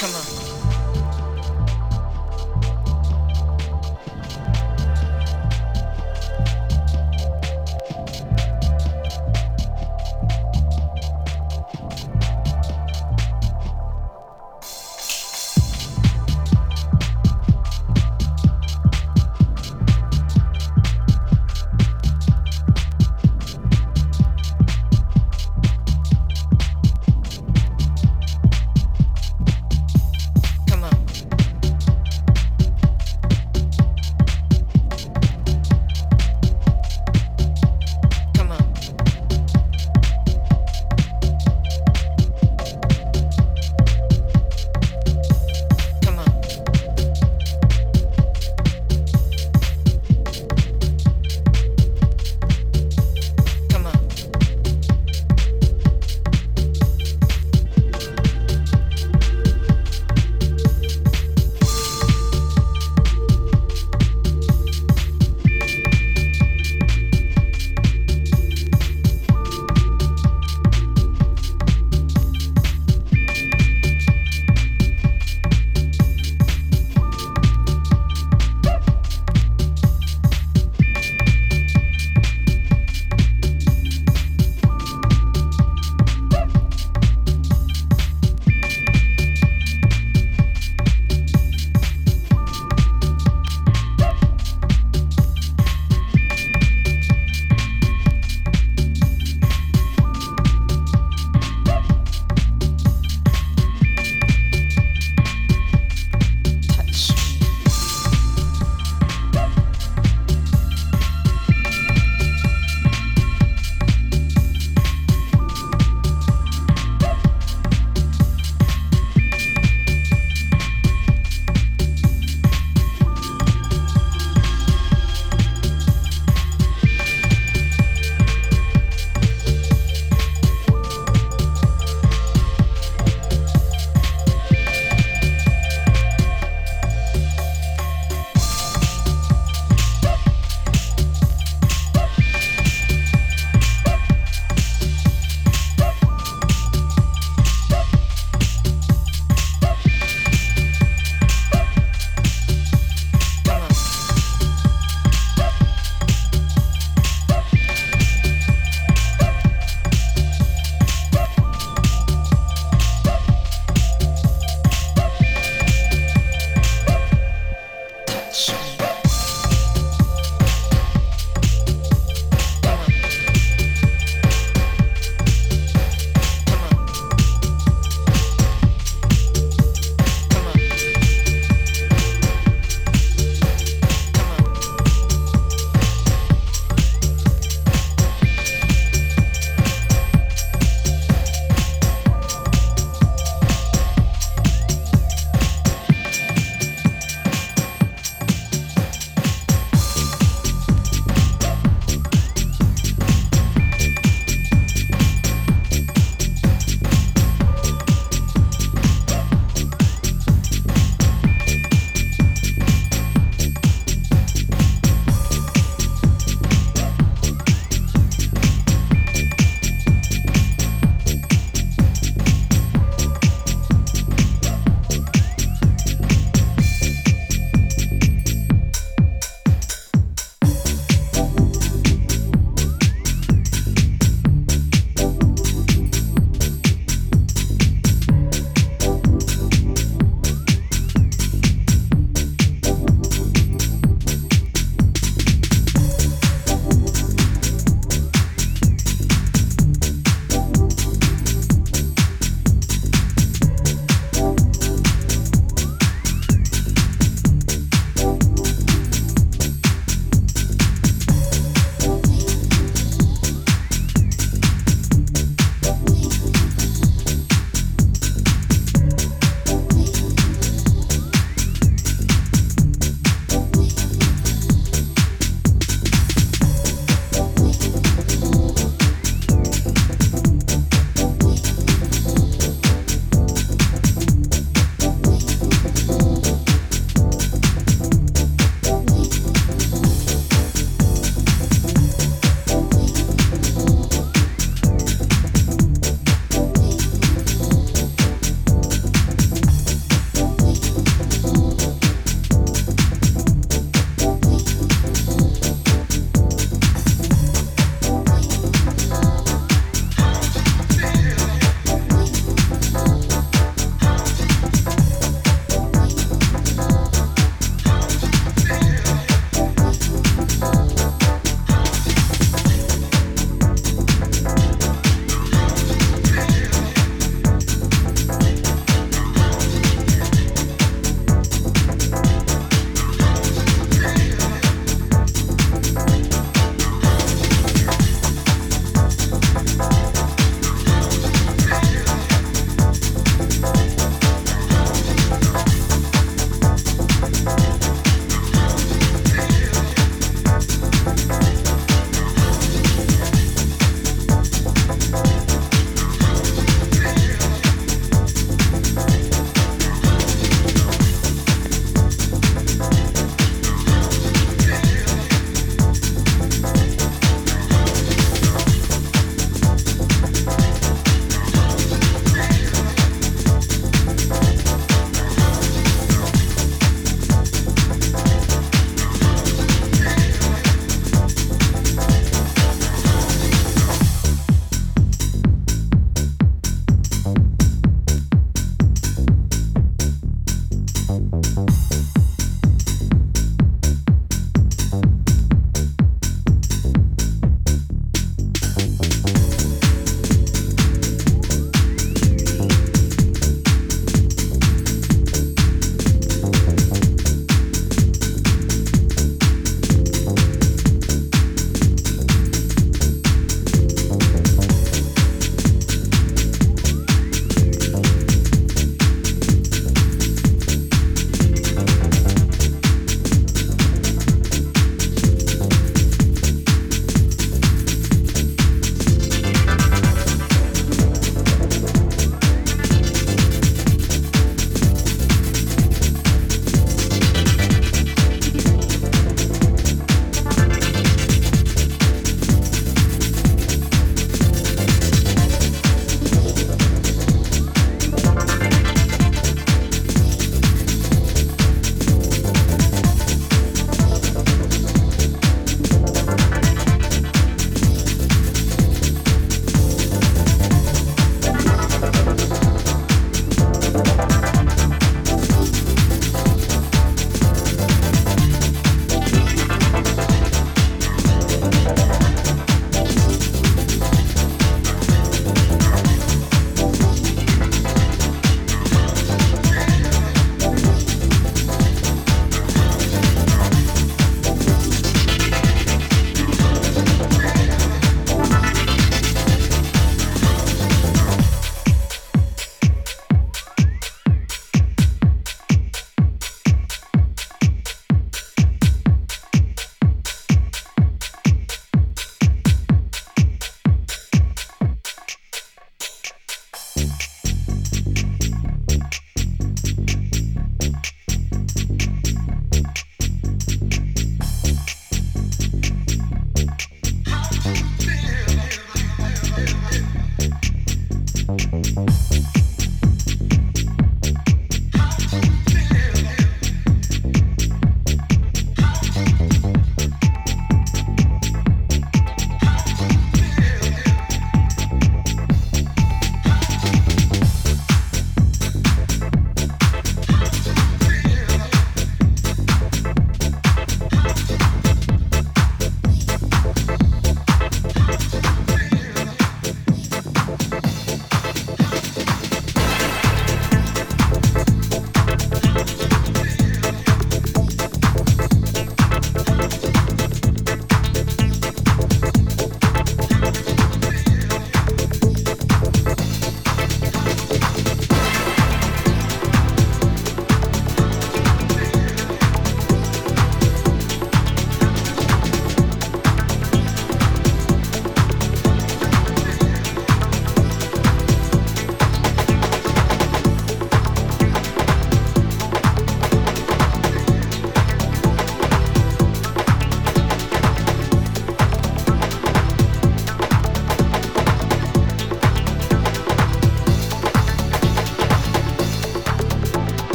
Come on.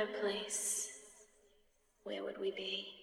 another place, where would we be?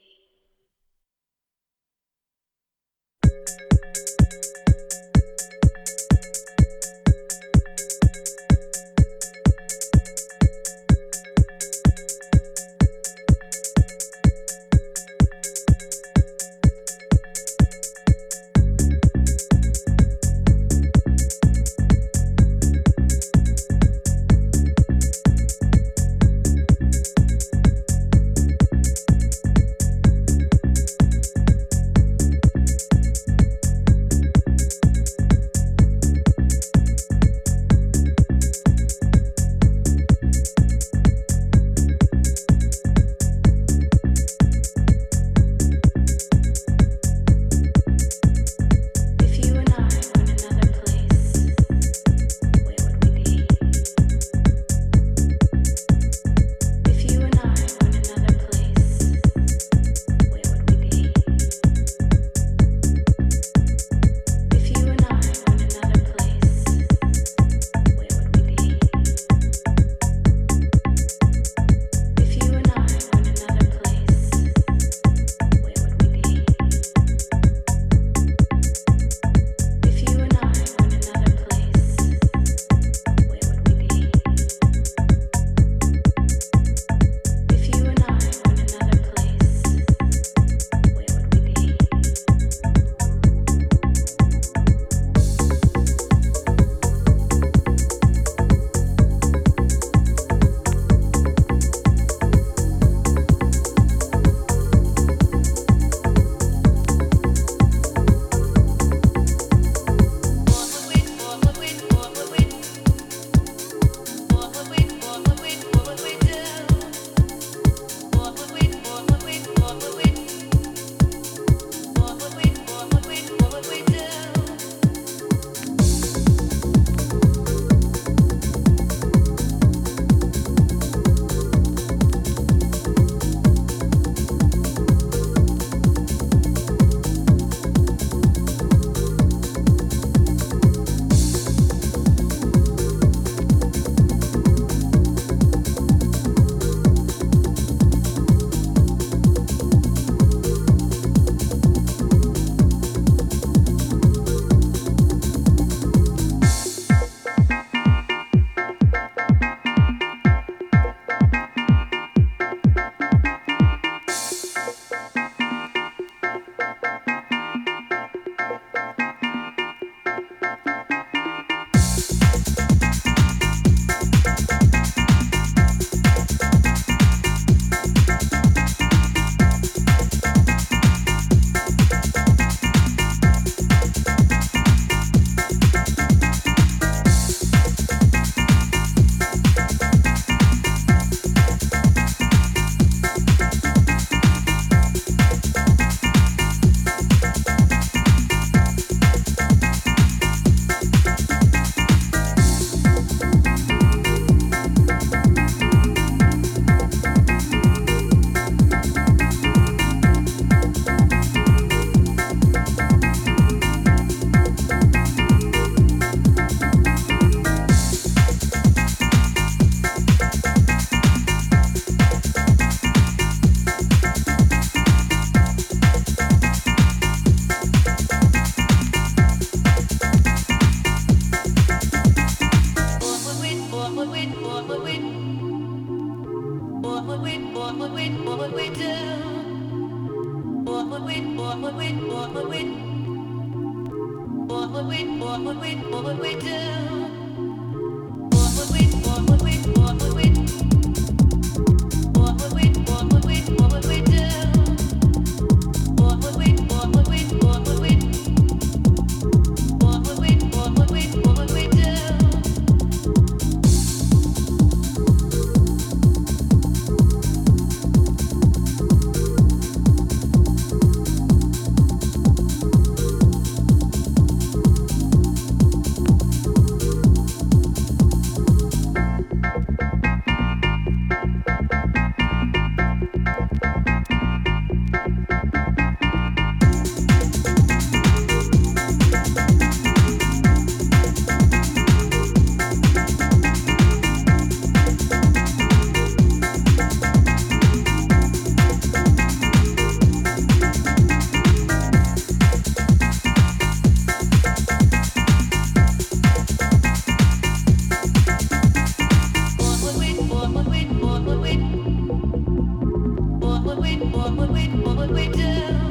what would we, what would we do?